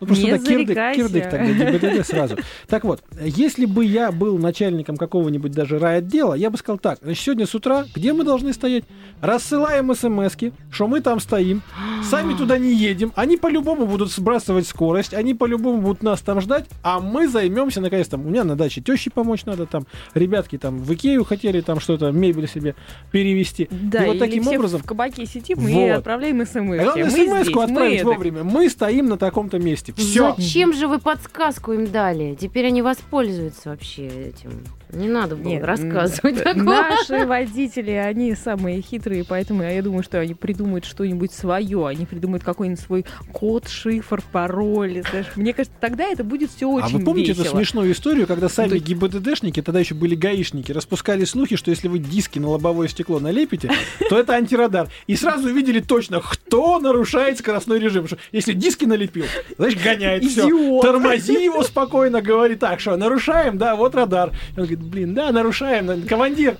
[SPEAKER 2] Ну, просто
[SPEAKER 3] Не
[SPEAKER 2] да, кирдык, кирдык тогда, ГИБДД сразу. Так вот, если бы я был начальником какого-нибудь даже райотдела, я бы сказал так, значит, сегодня с утра, где мы должны стоять? Рассылаем смс что мы там стоим, сами туда не едем, они по-любому будут сбрасывать скорость, они по-любому будут нас там ждать, а мы займемся, наконец, там, у меня на даче теще помочь надо, там, ребятки там в Икею хотели там что-то, мебель себе перевести.
[SPEAKER 3] Да,
[SPEAKER 2] и вот таким образом...
[SPEAKER 3] в кабаке сидим и
[SPEAKER 2] Вот.
[SPEAKER 3] отправляем смс.
[SPEAKER 2] Главное, смс-ку отправить
[SPEAKER 3] это.
[SPEAKER 2] вовремя. Мы стоим на таком-то месте. Все.
[SPEAKER 4] Зачем же вы подсказку им дали? Теперь они воспользуются вообще этим. Не надо было
[SPEAKER 3] Нет,
[SPEAKER 4] рассказывать
[SPEAKER 3] м,
[SPEAKER 4] такое.
[SPEAKER 3] Наши водители, они самые хитрые, поэтому я думаю, что они придумают что-нибудь свое, они придумают какой-нибудь свой код, шифр, пароль. знаешь. Мне кажется, тогда это будет все очень
[SPEAKER 2] А вы помните
[SPEAKER 3] весело.
[SPEAKER 2] эту смешную историю, когда сами
[SPEAKER 3] Да.
[SPEAKER 2] ГИБДДшники, тогда еще были гаишники, распускали слухи, что если вы диски на лобовое стекло налепите, то это антирадар. И сразу увидели точно, кто нарушает скоростной режим. Что если диски налепил, значит гоняет все. Тормози его спокойно, говори так, что нарушаем, да, вот радар. И Он говорит, блин, да, нарушаем, командир.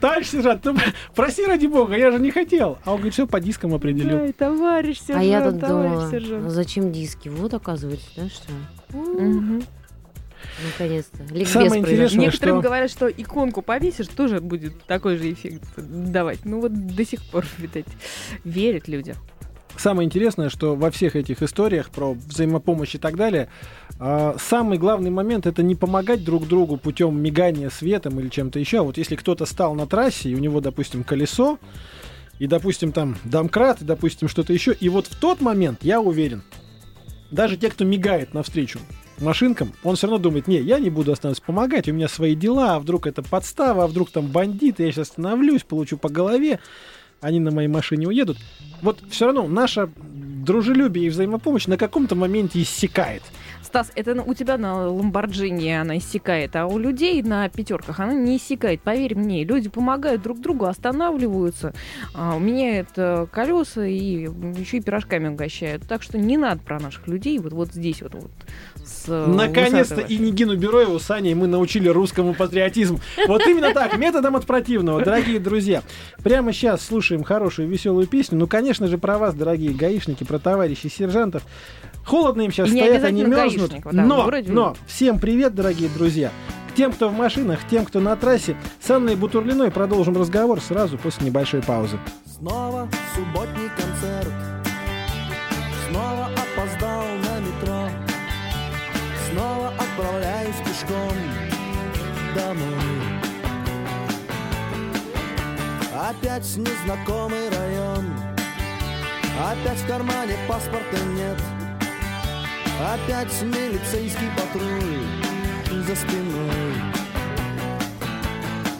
[SPEAKER 2] Товарищ сержант, ну, прости ради бога, я же не хотел. А он говорит, все по дискам определил.
[SPEAKER 3] Ай, товарищ сержант,
[SPEAKER 4] А я тут
[SPEAKER 3] товарищ
[SPEAKER 4] думала,
[SPEAKER 3] сержант.
[SPEAKER 4] ну зачем диски? Вот оказывается, да, что? Наконец-то. Ликбез
[SPEAKER 2] Самое интересное,
[SPEAKER 3] Некоторым
[SPEAKER 2] что-
[SPEAKER 3] говорят, что иконку повесишь, тоже будет такой же эффект давать. Ну вот до сих пор, видать, верят люди.
[SPEAKER 2] Самое интересное, что во всех этих историях про взаимопомощь и так далее, самый главный момент это не помогать друг другу путем мигания светом или чем-то еще. А Вот если кто-то стал на трассе, и у него, допустим, колесо, и, допустим, там домкрат, и, допустим, что-то еще, и вот в тот момент, я уверен, даже те, кто мигает навстречу машинкам, он все равно думает, не, я не буду останавливаться, помогать, у меня свои дела, а вдруг это подстава, а вдруг там бандиты, я сейчас остановлюсь, получу по голове, они на моей машине уедут. Вот все равно наша дружелюбие и взаимопомощь на каком-то моменте иссякает.
[SPEAKER 3] Стас, это у тебя на Ламборджини она иссякает, а у людей на пятерках она не иссякает. Поверь мне, люди помогают друг другу, останавливаются, а, меняют э, колеса и еще и пирожками угощают. Так что не надо про наших людей вот, вот здесь вот, вот э,
[SPEAKER 2] Наконец-то и Нигину Бероеву с Аней мы научили русскому патриотизму. Вот именно так, методом от противного, дорогие друзья. Прямо сейчас слушаем хорошую веселую песню. Ну, конечно же, про вас, дорогие гаишники, про товарищей сержантов. Холодно им сейчас
[SPEAKER 3] И
[SPEAKER 2] стоят, они мерзнут.
[SPEAKER 3] да,
[SPEAKER 2] но,
[SPEAKER 3] вроде-
[SPEAKER 2] но, всем привет, дорогие друзья. К тем, кто в машинах, тем, кто на трассе, с Анной Бутурлиной продолжим разговор сразу после небольшой паузы.
[SPEAKER 9] Снова субботний концерт Снова опоздал на метро Снова отправляюсь пешком домой Опять незнакомый район Опять в кармане паспорта нет Опять милицейский патруль за спиной.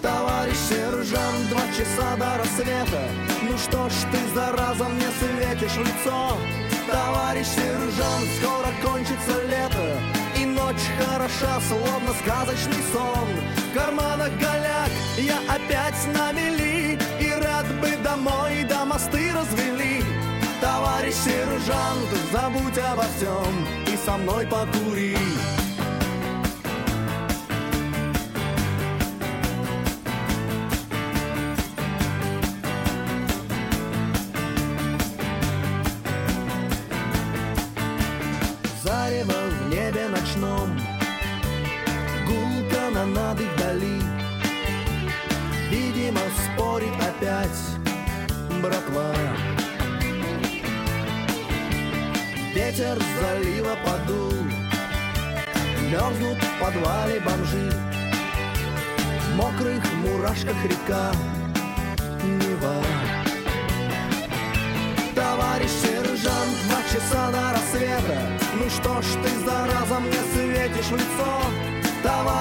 [SPEAKER 9] Товарищ сержант, два часа до рассвета. Ну что ж ты, зараза, мне светишь в лицо? Товарищ сержант, скоро кончится лето. И ночь хороша, словно сказочный сон. В карманах голяк, я опять на мели. И рад бы домой, да мосты развели. Товарищ сержант, забудь обо всем со мной покури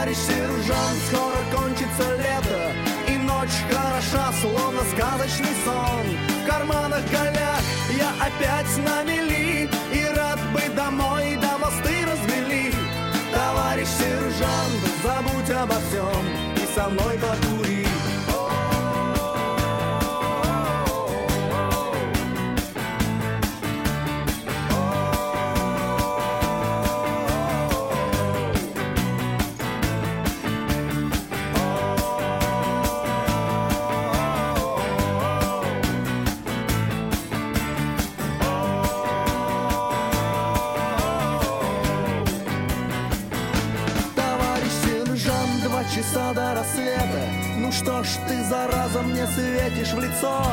[SPEAKER 9] Товарищ сержант, скоро кончится лето И ночь хороша, словно сказочный сон. В карманах голяк, я опять на мели И рад бы домой, да мосты развели. Товарищ сержант, забудь обо всем И со мной покури что ж ты, зараза, мне светишь в лицо?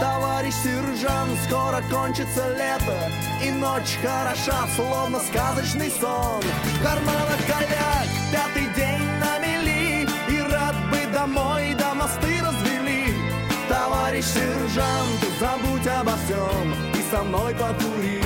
[SPEAKER 9] Товарищ сержант, скоро кончится лето И ночь хороша, словно сказочный сон. В карманах коляк, пятый день на мели И рад бы домой, да мосты развели. Товарищ сержант, забудь обо всем И со мной покури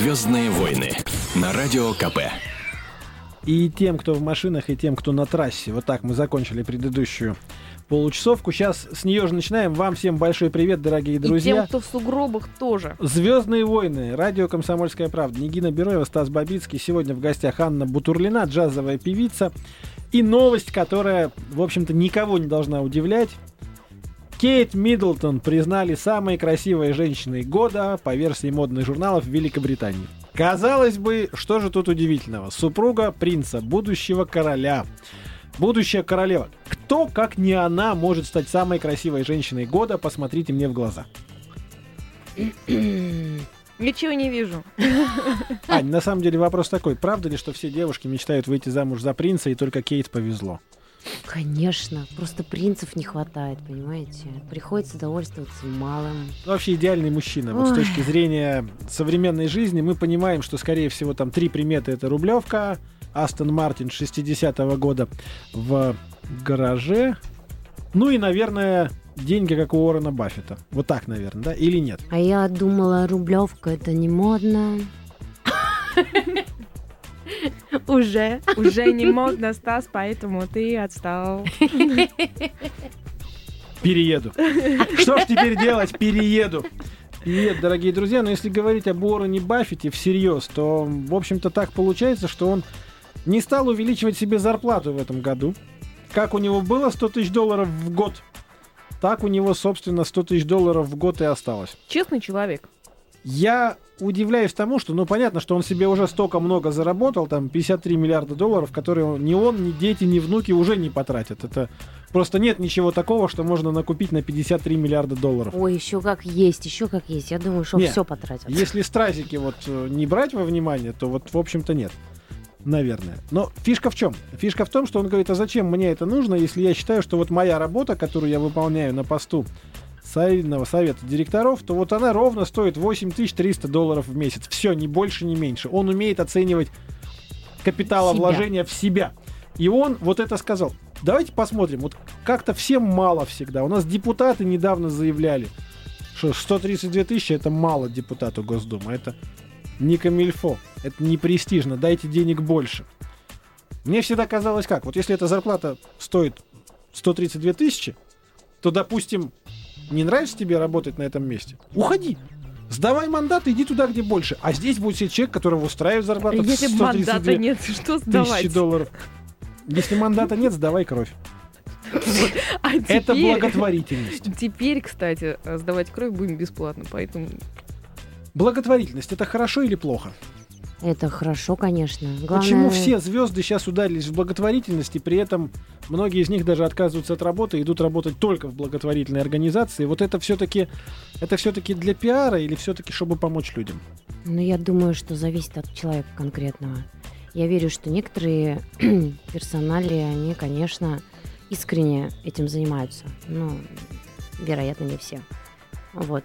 [SPEAKER 1] Звездные войны на радио КП.
[SPEAKER 2] И тем, кто в машинах, и тем, кто на трассе. Вот так мы закончили предыдущую получасовку. Сейчас с нее же начинаем. Вам всем большой привет, дорогие
[SPEAKER 3] И
[SPEAKER 2] друзья.
[SPEAKER 3] тем, кто в сугробах тоже.
[SPEAKER 2] Звездные войны. Радио Комсомольская правда. Нигина Бероева, Стас Бабицкий. Сегодня в гостях Анна Бутурлина, джазовая певица. И новость, которая, в общем-то, никого не должна удивлять. Кейт Миддлтон признали самой красивой женщиной года по версии модных журналов в Великобритании. Казалось бы, что же тут удивительного? Супруга принца, будущего короля. Будущая королева. Кто, как не она, может стать самой красивой женщиной года? Посмотрите мне в глаза.
[SPEAKER 3] Ничего не вижу.
[SPEAKER 2] Ань, на самом деле вопрос такой. Правда ли, что все девушки мечтают выйти замуж за принца, и только Кейт повезло?
[SPEAKER 4] Конечно, просто принцев не хватает, понимаете? Приходится довольствоваться малым.
[SPEAKER 2] Вообще идеальный мужчина. Вот с точки зрения современной жизни мы понимаем, что, скорее всего, там три приметы. Это Рублевка, Астон Мартин 60-го года в гараже. Ну и, наверное, деньги, как у Уоррена Баффета. Вот так, наверное, да? Или нет?
[SPEAKER 4] А я думала, рублевка это не модно. Уже.
[SPEAKER 3] Уже не модно, Стас, поэтому ты отстал.
[SPEAKER 2] Перееду. Что ж теперь делать? Перееду. Привет, дорогие друзья. Но если говорить об Уоррене Баффете всерьез, то, в общем-то, так получается, что он не стал увеличивать себе зарплату в этом году. Как у него было 100 тысяч долларов в год, так у него, собственно, 100 тысяч долларов в год и осталось.
[SPEAKER 3] Честный человек.
[SPEAKER 2] Я удивляюсь тому, что, ну, понятно, что он себе уже столько много заработал, там, 53 миллиарда долларов, которые ни он, ни дети, ни внуки уже не потратят. Это просто нет ничего такого, что можно накупить на 53 миллиарда долларов.
[SPEAKER 4] Ой, еще как есть, еще как есть. Я думаю, что
[SPEAKER 2] Не,
[SPEAKER 4] все потратят.
[SPEAKER 2] Если стразики вот э, не брать во внимание, то вот, в общем-то, нет. Наверное. Но фишка в чем? Фишка в том, что он говорит, а зачем мне это нужно, если я считаю, что вот моя работа, которую я выполняю на посту солидного совета директоров, то вот она ровно стоит 8300 долларов в месяц. Все, ни больше, ни меньше. Он умеет оценивать капиталовложение в себя. И он вот это сказал. Давайте посмотрим. Вот как-то всем мало всегда. У нас депутаты недавно заявляли, что 132 тысячи это мало депутату Госдумы. Это не камильфо. Это не престижно. Дайте денег больше. Мне всегда казалось как. Вот если эта зарплата стоит 132 тысячи, то, допустим, не нравится тебе работать на этом месте? Уходи. Сдавай мандат, иди туда, где больше. А здесь будет себе человек, которого устраивает зарплата в
[SPEAKER 3] Если
[SPEAKER 2] 132
[SPEAKER 3] мандата нет, что
[SPEAKER 2] тысячи
[SPEAKER 3] сдавать?
[SPEAKER 2] долларов. Если мандата нет, сдавай кровь.
[SPEAKER 3] А
[SPEAKER 2] Это
[SPEAKER 3] теперь-
[SPEAKER 2] благотворительность.
[SPEAKER 3] Теперь, кстати, сдавать кровь будем бесплатно, поэтому
[SPEAKER 2] Благотворительность это хорошо или плохо?
[SPEAKER 4] Это хорошо, конечно. Главное...
[SPEAKER 2] Почему все звезды сейчас ударились в благотворительность, и при этом многие из них даже отказываются от работы и идут работать только в благотворительной организации? Вот это все-таки это все-таки для пиара или все-таки чтобы помочь людям?
[SPEAKER 4] Ну, я думаю, что зависит от человека конкретного. Я верю, что некоторые персонали, они, конечно, искренне этим занимаются. Ну, вероятно, не все. Вот.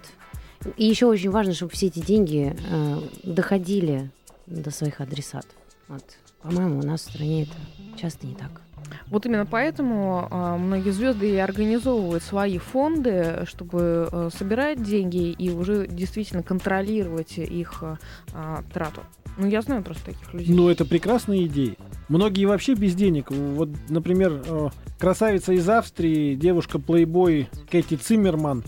[SPEAKER 4] И еще очень важно, чтобы все эти деньги э, доходили до своих адресатов. Вот. По-моему, у нас в стране это часто не так.
[SPEAKER 3] Вот именно поэтому а, многие звезды и организовывают свои фонды, чтобы а, собирать деньги и уже действительно контролировать их а, а, трату. Ну, я знаю просто таких людей.
[SPEAKER 2] Ну, это прекрасные идеи. Многие вообще без денег. Вот, например, э, красавица из Австрии, девушка-плейбой Кэти Циммерман,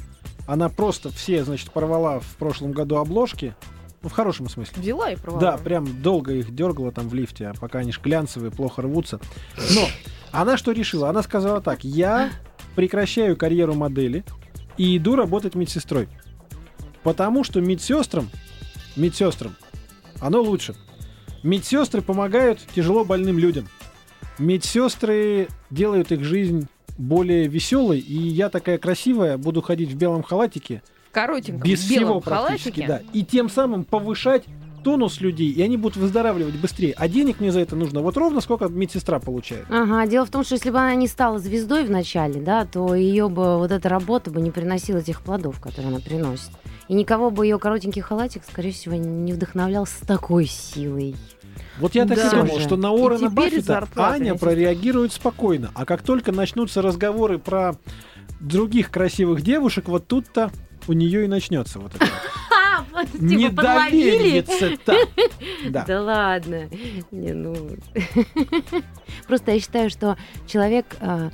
[SPEAKER 2] она просто все, значит, порвала в прошлом году обложки в хорошем смысле.
[SPEAKER 3] Взяла и провала.
[SPEAKER 2] Да, прям долго их дергала там в лифте, а пока они ж глянцевые, плохо рвутся. Но она что решила? Она сказала так, я прекращаю карьеру модели и иду работать медсестрой. Потому что медсестрам, медсестрам, оно лучше. Медсестры помогают тяжело больным людям. Медсестры делают их жизнь более веселой, и я такая красивая, буду ходить в белом халатике,
[SPEAKER 3] В коротеньком
[SPEAKER 2] без
[SPEAKER 3] белом
[SPEAKER 2] всего практически,
[SPEAKER 3] халатике.
[SPEAKER 2] да. И тем самым повышать тонус людей, и они будут выздоравливать быстрее. А денег мне за это нужно вот ровно сколько медсестра получает.
[SPEAKER 4] Ага, дело в том, что если бы она не стала звездой в начале, да, то ее бы вот эта работа бы не приносила тех плодов, которые она приносит. И никого бы ее коротенький халатик, скорее всего, не вдохновлял с такой силой.
[SPEAKER 2] Вот я так
[SPEAKER 3] Да.
[SPEAKER 2] и думал, что на
[SPEAKER 3] теперь
[SPEAKER 2] Баффета Аня прореагирует спокойно. А как только начнутся разговоры про других красивых девушек, вот тут-то у нее и начнется вот это.
[SPEAKER 4] А, типа, подловили?
[SPEAKER 2] Недоверие-то. Да.
[SPEAKER 4] Да ладно. Не, ну... Просто я считаю, что человек, а,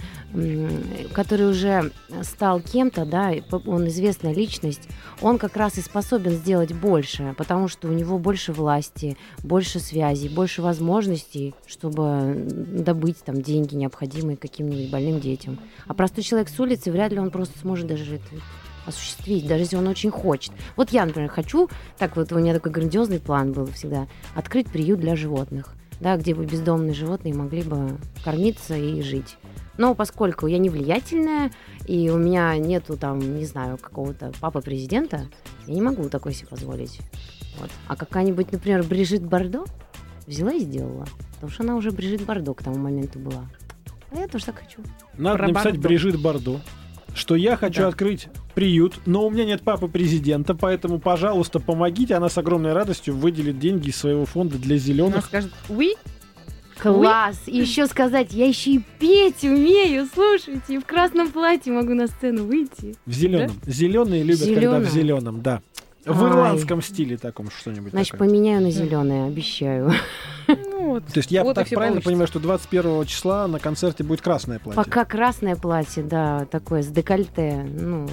[SPEAKER 4] который уже стал кем-то, да, он известная личность, он как раз и способен сделать больше, потому что у него больше власти, больше связей, больше возможностей, чтобы добыть там деньги, необходимые каким-нибудь больным детям. А простой человек с улицы, вряд ли он просто сможет даже это осуществить, даже если он очень хочет. Вот я, например, хочу, так вот у меня такой грандиозный план был всегда, открыть приют для животных, да, где бы бездомные животные могли бы кормиться и жить. Но поскольку я не влиятельная, и у меня нету там, не знаю, какого-то папы президента, я не могу такой себе позволить. Вот. А какая-нибудь, например, Брижит Бардо взяла и сделала. Потому что она уже Брижит Бардо к тому моменту была. А я тоже так хочу.
[SPEAKER 2] Надо
[SPEAKER 3] Про
[SPEAKER 2] написать
[SPEAKER 3] Бардо.
[SPEAKER 2] Брижит Бардо, что я хочу
[SPEAKER 3] Да.
[SPEAKER 2] открыть приют, но у меня нет папы президента, поэтому, пожалуйста, помогите. Она с огромной радостью выделит деньги из своего фонда для
[SPEAKER 3] Она
[SPEAKER 2] зеленых.
[SPEAKER 3] скажет, уи,
[SPEAKER 4] Класс! И еще сказать, я еще и петь умею, слушайте, и в красном платье могу на сцену выйти.
[SPEAKER 2] В зеленом. Зеленые любят, когда в зеленом, да. В ирландском стиле таком что-нибудь.
[SPEAKER 4] Значит,
[SPEAKER 2] такое.
[SPEAKER 4] поменяю на зеленое, обещаю.
[SPEAKER 3] ну вот.
[SPEAKER 2] То есть я
[SPEAKER 3] Вот
[SPEAKER 2] так правильно
[SPEAKER 3] получится.
[SPEAKER 2] понимаю, что 21 числа на концерте будет красное платье.
[SPEAKER 4] Пока красное платье, да, такое с декольте. Ну,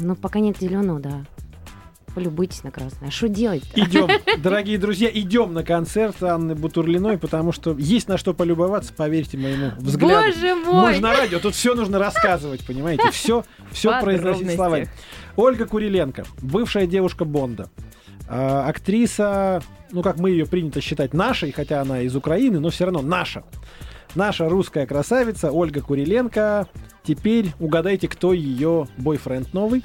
[SPEAKER 4] ну пока нет зеленого, да. Полюбуйтесь на красное. А что делать-то?
[SPEAKER 2] Идем, дорогие друзья, идем на концерт Анны Бутурлиной, потому что есть на что полюбоваться, поверьте моему взгляду.
[SPEAKER 4] Боже мой!
[SPEAKER 2] Можно радио, тут все нужно рассказывать, понимаете? Все, все произносить словами. Ольга Куриленко, бывшая девушка Бонда, а, актриса, ну как мы ее принято считать, нашей, хотя она из Украины, но все равно наша. Наша русская красавица Ольга Куриленко. Теперь угадайте, кто ее бойфренд новый?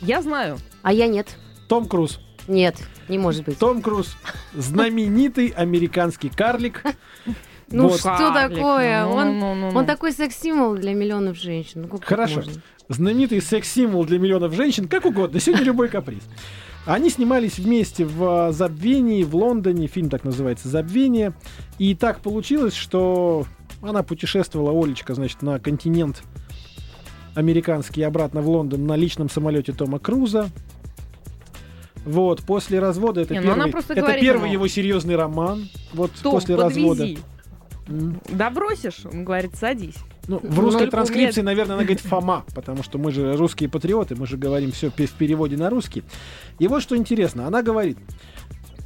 [SPEAKER 3] Я знаю.
[SPEAKER 4] А я нет.
[SPEAKER 2] Том Круз.
[SPEAKER 4] Нет, не может быть.
[SPEAKER 2] Том Круз, знаменитый американский карлик.
[SPEAKER 4] Ну
[SPEAKER 2] Вот.
[SPEAKER 4] что
[SPEAKER 3] Карлик.
[SPEAKER 4] такое?
[SPEAKER 3] Ну,
[SPEAKER 4] Он,
[SPEAKER 3] ну, ну, ну.
[SPEAKER 4] он такой секс-символ для миллионов женщин. Ну,
[SPEAKER 2] Хорошо.
[SPEAKER 4] можно?
[SPEAKER 2] знаменитый секс-символ для миллионов женщин, как угодно, сегодня любой каприз. Они снимались вместе в э, «Забвении» в Лондоне, фильм так называется «Забвение», и так получилось, что она путешествовала, Олечка, значит, на континент американский обратно в Лондон на личном самолете Тома Круза. Вот, после развода это
[SPEAKER 3] Не, ну
[SPEAKER 2] первый, это
[SPEAKER 3] говорит
[SPEAKER 2] первый
[SPEAKER 3] ему,
[SPEAKER 2] его серьезный роман. Вот
[SPEAKER 3] Том,
[SPEAKER 2] после развода.
[SPEAKER 3] подвези.
[SPEAKER 2] М.
[SPEAKER 3] Добросишь? Он говорит, садись.
[SPEAKER 2] Ну, в
[SPEAKER 4] Ну,
[SPEAKER 2] русской
[SPEAKER 3] только
[SPEAKER 2] транскрипции,
[SPEAKER 3] у
[SPEAKER 2] наверное, она говорит Фома, потому что мы же русские патриоты, мы же говорим все в переводе на русский. И вот что интересно, она говорит,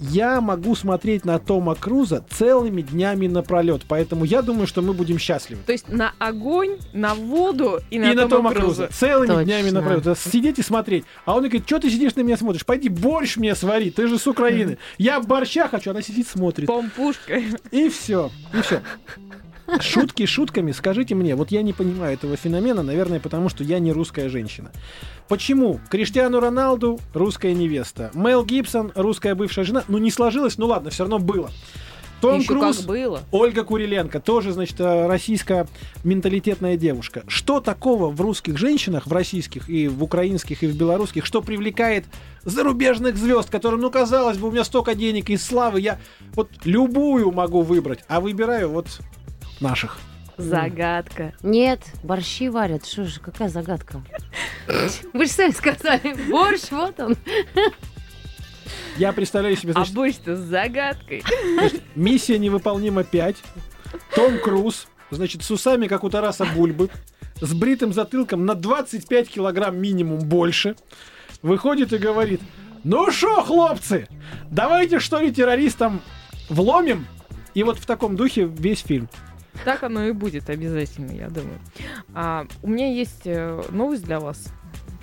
[SPEAKER 2] я могу смотреть на Тома Круза целыми днями напролет, поэтому я думаю, что мы будем счастливы.
[SPEAKER 3] То есть на огонь, на воду и на,
[SPEAKER 2] и на Тома
[SPEAKER 3] Круза.
[SPEAKER 2] Круза. Целыми
[SPEAKER 4] Точно.
[SPEAKER 2] днями напролет. Сидеть и смотреть. А он говорит, что ты сидишь на меня смотришь? Пойди борщ мне свари, ты же с Украины. Я борща хочу, она сидит смотрит.
[SPEAKER 3] Помпушка.
[SPEAKER 2] И все. И все. Шутки шутками, скажите мне, вот я не понимаю этого феномена, наверное, потому что я не русская женщина. Почему? Криштиану Роналду русская невеста, Мел Гибсон русская бывшая жена. Ну не сложилось, ну ладно, все равно было. Том
[SPEAKER 3] Еще
[SPEAKER 2] Круз,
[SPEAKER 3] как было.
[SPEAKER 2] Ольга Куриленко, тоже, значит, э, российская менталитетная девушка. Что такого в русских женщинах, в российских и в украинских и в белорусских, что привлекает зарубежных звезд, которым, ну, казалось бы, у меня столько денег и славы, я вот любую могу выбрать, а выбираю вот наших.
[SPEAKER 3] Загадка.
[SPEAKER 4] Нет, борщи варят. Что же, какая загадка? Вы же сами сказали, борщ, вот он.
[SPEAKER 2] Я представляю себе,
[SPEAKER 3] А
[SPEAKER 2] значит,
[SPEAKER 3] борщ-то с загадкой.
[SPEAKER 2] миссия невыполнима 5, Том Круз, значит, с усами, как у Тараса Бульбы, с бритым затылком на 25 килограмм минимум больше, выходит и говорит, Ну шо, хлопцы, давайте что ли террористам вломим? И вот в таком духе весь фильм.
[SPEAKER 3] Так оно и будет обязательно, я думаю. А, у меня есть э, новость для вас.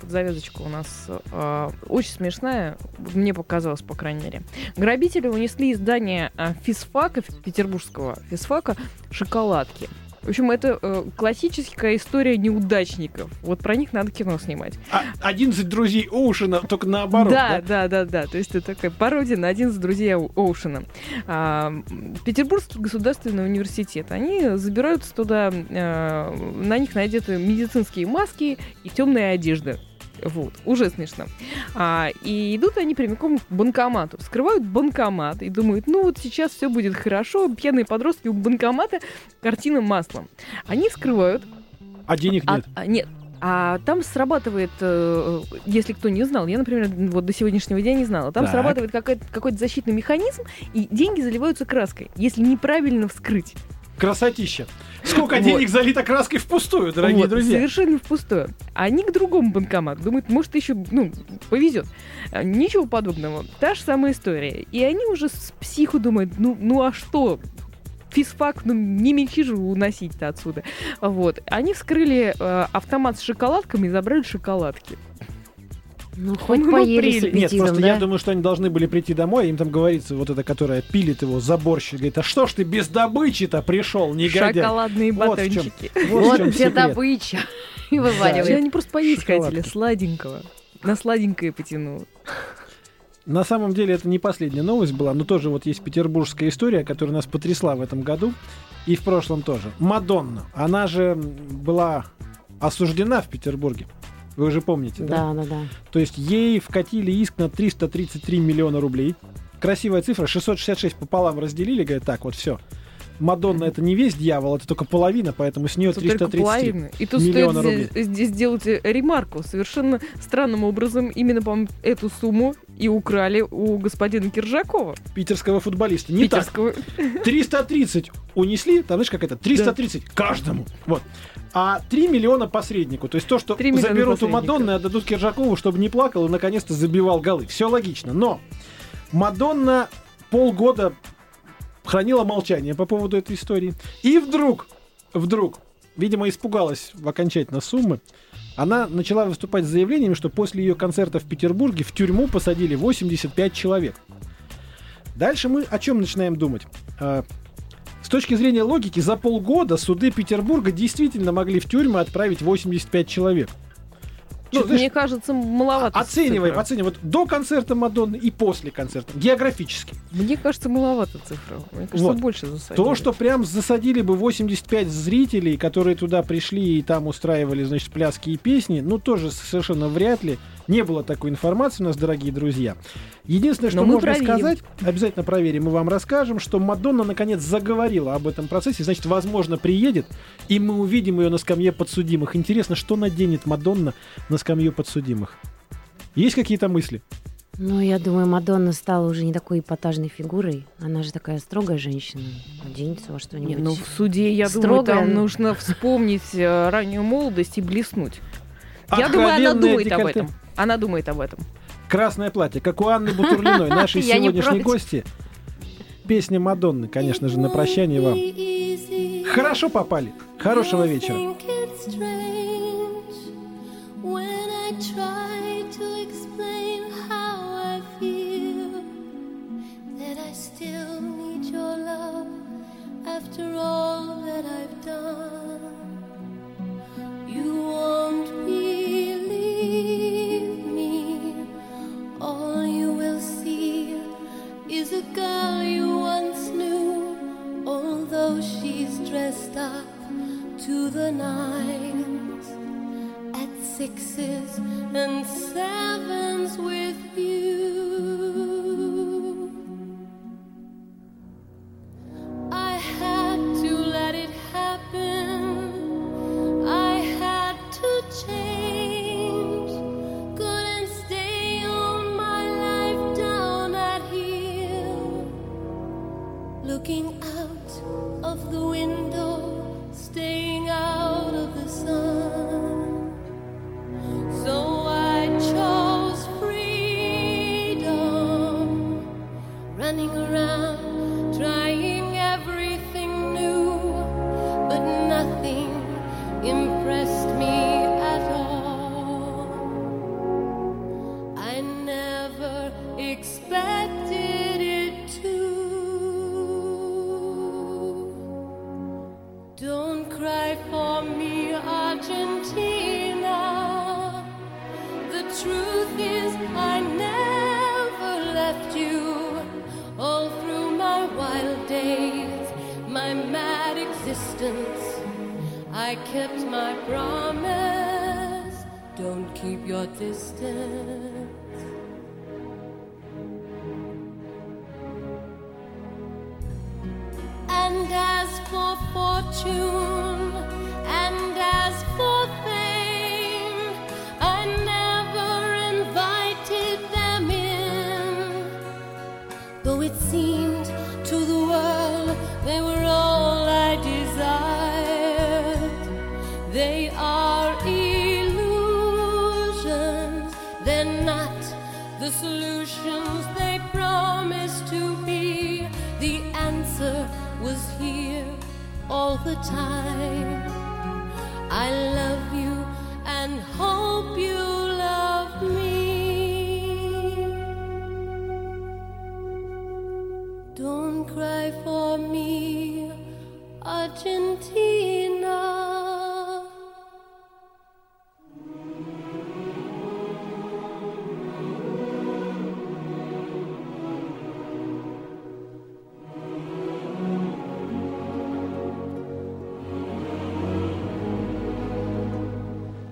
[SPEAKER 3] Под завязочку у нас э, очень смешная, мне показалось, по крайней мере. Грабители унесли из здания э, физфака, петербургского физфака, шоколадки. В общем, это э, классическая история неудачников. Вот про них надо кино снимать.
[SPEAKER 2] А, 11 друзей Оушена, только наоборот.
[SPEAKER 3] Да, да, да, да. То есть это такая пародия на один из друзей Оу- Оушена. А, Петербургский государственный университет. Они забираются туда, э, на них надеты медицинские маски и темная одежда. Вот, уже смешно. А, и идут они прямиком к банкомату. Вскрывают банкомат и думают, ну вот сейчас все будет хорошо. Пьяные подростки у банкомата, картина маслом. Они вскрывают,
[SPEAKER 2] А денег
[SPEAKER 3] а-
[SPEAKER 2] нет.
[SPEAKER 3] а, нет. А там срабатывает, э, если кто не знал, я, например, вот до сегодняшнего дня не знала, там
[SPEAKER 2] Так.
[SPEAKER 3] срабатывает какой-то, какой-то защитный механизм, и деньги заливаются краской, если неправильно вскрыть.
[SPEAKER 2] Красотища. Сколько
[SPEAKER 3] Вот.
[SPEAKER 2] денег залито краской впустую, дорогие
[SPEAKER 3] Вот,
[SPEAKER 2] друзья.
[SPEAKER 3] Совершенно впустую. Они к другому банкомату. Думают, может, еще, ну, повезет. А, Ничего подобного. Та же самая история. И они уже с психу думают, ну, ну а что? Физфак, ну не мельчи же уносить-то отсюда. Вот. Они вскрыли э, автомат с шоколадками и забрали шоколадки.
[SPEAKER 4] Ну, хоть
[SPEAKER 3] Ну,
[SPEAKER 4] поели с
[SPEAKER 3] прелесть.
[SPEAKER 2] Нет, просто
[SPEAKER 4] да?
[SPEAKER 2] я думаю, что они должны были прийти домой, им там говорится, вот эта, которая пилит его, заборщик, говорит, а что ж ты без добычи-то пришел, негодяй?
[SPEAKER 3] Шоколадные
[SPEAKER 2] Вот в чем.
[SPEAKER 3] батончики.
[SPEAKER 2] Вот в
[SPEAKER 4] Вот
[SPEAKER 2] чем
[SPEAKER 4] где
[SPEAKER 2] секрет.
[SPEAKER 4] добыча. И
[SPEAKER 3] Вообще,
[SPEAKER 4] вываливает.
[SPEAKER 3] Они просто поесть хотели, сладенького. На сладенькое потянуло.
[SPEAKER 2] На самом деле это не последняя новость была, но тоже вот есть петербургская история, которая нас потрясла в этом году и в прошлом тоже. Мадонна, она же была осуждена в Петербурге. Вы уже помните, да?
[SPEAKER 4] Да, да, да.
[SPEAKER 2] То есть ей вкатили иск на 333 миллиона рублей. Красивая цифра, 666 пополам разделили, говорят, так, вот все. Мадонна это не весь дьявол, это только половина, поэтому с нее
[SPEAKER 3] Тут только
[SPEAKER 2] 333.
[SPEAKER 3] половина. И тут стоит
[SPEAKER 2] миллиона
[SPEAKER 3] здесь, сделать э, ремарку. Совершенно странным образом именно, по эту сумму и украли у господина Киржакова,
[SPEAKER 2] Питерского футболиста. Не так.
[SPEAKER 3] питерского.
[SPEAKER 2] 330 унесли, там, знаешь, как это, 330 каждому. Вот. А 3 миллиона посреднику. То есть то, что
[SPEAKER 3] 3 миллиона
[SPEAKER 2] заберут у. Мадонны, отдадут Киржакову, чтобы не плакал и наконец-то забивал голы. Все логично. Но Мадонна полгода хранила молчание по поводу этой истории. И вдруг, вдруг, видимо, испугалась в окончательно суммы, она начала выступать с заявлениями, что после ее концерта в Петербурге в тюрьму посадили 85 человек. Дальше мы о чем начинаем думать? А, С точки зрения логики, за полгода суды Петербурга действительно могли в тюрьмы отправить 85 человек. Ну, знаешь,
[SPEAKER 3] Мне кажется, маловато.
[SPEAKER 2] Оцениваем,
[SPEAKER 3] цифра.
[SPEAKER 2] оцениваем. Вот до концерта Мадонны и после концерта. Географически.
[SPEAKER 3] Мне кажется, маловато цифра. Мне кажется,
[SPEAKER 2] Вот.
[SPEAKER 3] больше засадили.
[SPEAKER 2] То, что прям засадили бы 85 зрителей, которые туда пришли и там устраивали, значит, пляски и песни, ну, тоже совершенно вряд ли. Не было такой информации у нас, дорогие друзья. Единственное, что
[SPEAKER 3] Но мы
[SPEAKER 2] можно
[SPEAKER 3] проверим.
[SPEAKER 2] сказать, обязательно проверим и вам расскажем, что Мадонна наконец заговорила об этом процессе, значит, возможно, приедет, и мы увидим ее на скамье подсудимых. Интересно, что наденет Мадонна на скамью подсудимых? Есть какие-то мысли?
[SPEAKER 4] Ну, я думаю, Мадонна стала уже не такой эпатажной фигурой. Она же такая строгая женщина. Оденется во что-нибудь.
[SPEAKER 3] ну, в суде, я думаю,
[SPEAKER 4] Строгая,
[SPEAKER 3] там
[SPEAKER 4] ну.
[SPEAKER 3] нужно вспомнить э, раннюю молодость и блеснуть. Я думаю, она думает об
[SPEAKER 2] декольте.
[SPEAKER 3] этом. Она думает об этом.
[SPEAKER 2] Красное платье, как у Анны Бутурлиной, нашей сегодняшней гости. Песня Мадонны, конечно же, на прощание вам. Хорошо попали. Хорошего вечера.
[SPEAKER 5] When I try I never left you. All through my wild days, my mad existence, I kept my promise. Don't keep your distance. And as for fortune, seemed to the world they were all I desired. They are illusions, they're not the solutions they promised to be. The answer was here all the time. I love you and hope you.